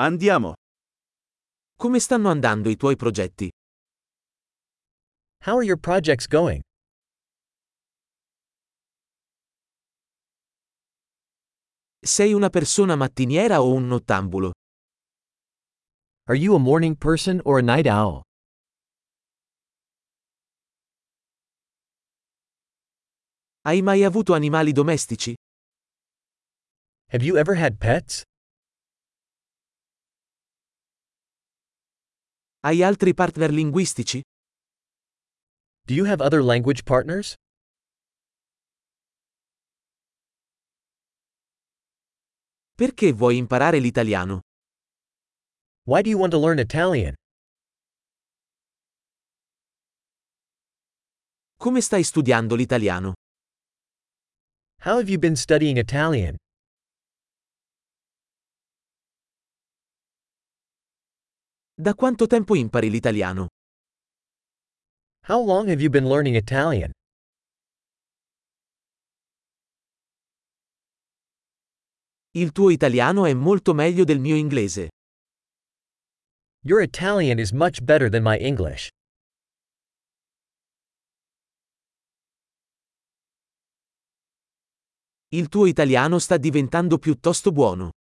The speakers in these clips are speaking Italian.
Andiamo. Come stanno andando i tuoi progetti? How are your projects going? Sei una persona mattiniera o un nottambulo? Are you a morning person or a night owl? Hai mai avuto animali domestici? Have you ever had pets? Hai altri partner linguistici? Do you have other language partners? Perché vuoi imparare l'italiano? Why do you want to learn Italian? Come stai studiando l'italiano? How have you been studying Italian? Da quanto tempo impari l'italiano? How long have you been learning Italian? Il tuo italiano è molto meglio del mio inglese. Your Italian is much better than my English. Il tuo italiano sta diventando piuttosto buono.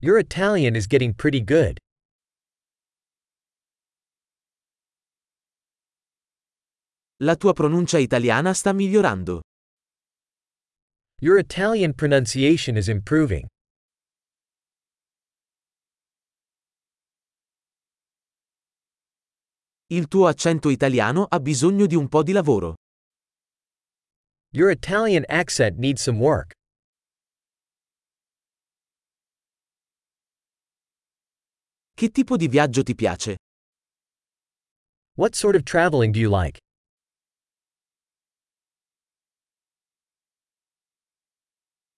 Your Italian is getting pretty good. La tua pronuncia italiana sta migliorando. Your Italian pronunciation is improving. Il tuo accento italiano ha bisogno di un po' di lavoro. Your Italian accent needs some work. Che tipo di viaggio ti piace? What sort of traveling do you like?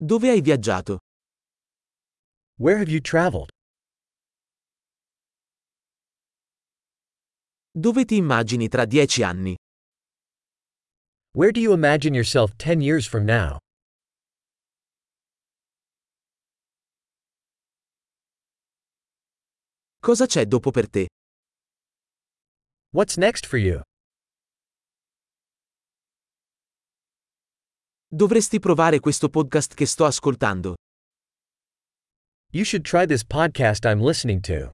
Dove hai viaggiato? Where have you traveled? Dove ti immagini tra dieci anni? Where do you imagine yourself 10 years from now? Cosa c'è dopo per te? What's next for you? Dovresti provare questo podcast che sto ascoltando. You should try this podcast I'm listening to.